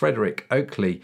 Frederick Oakley.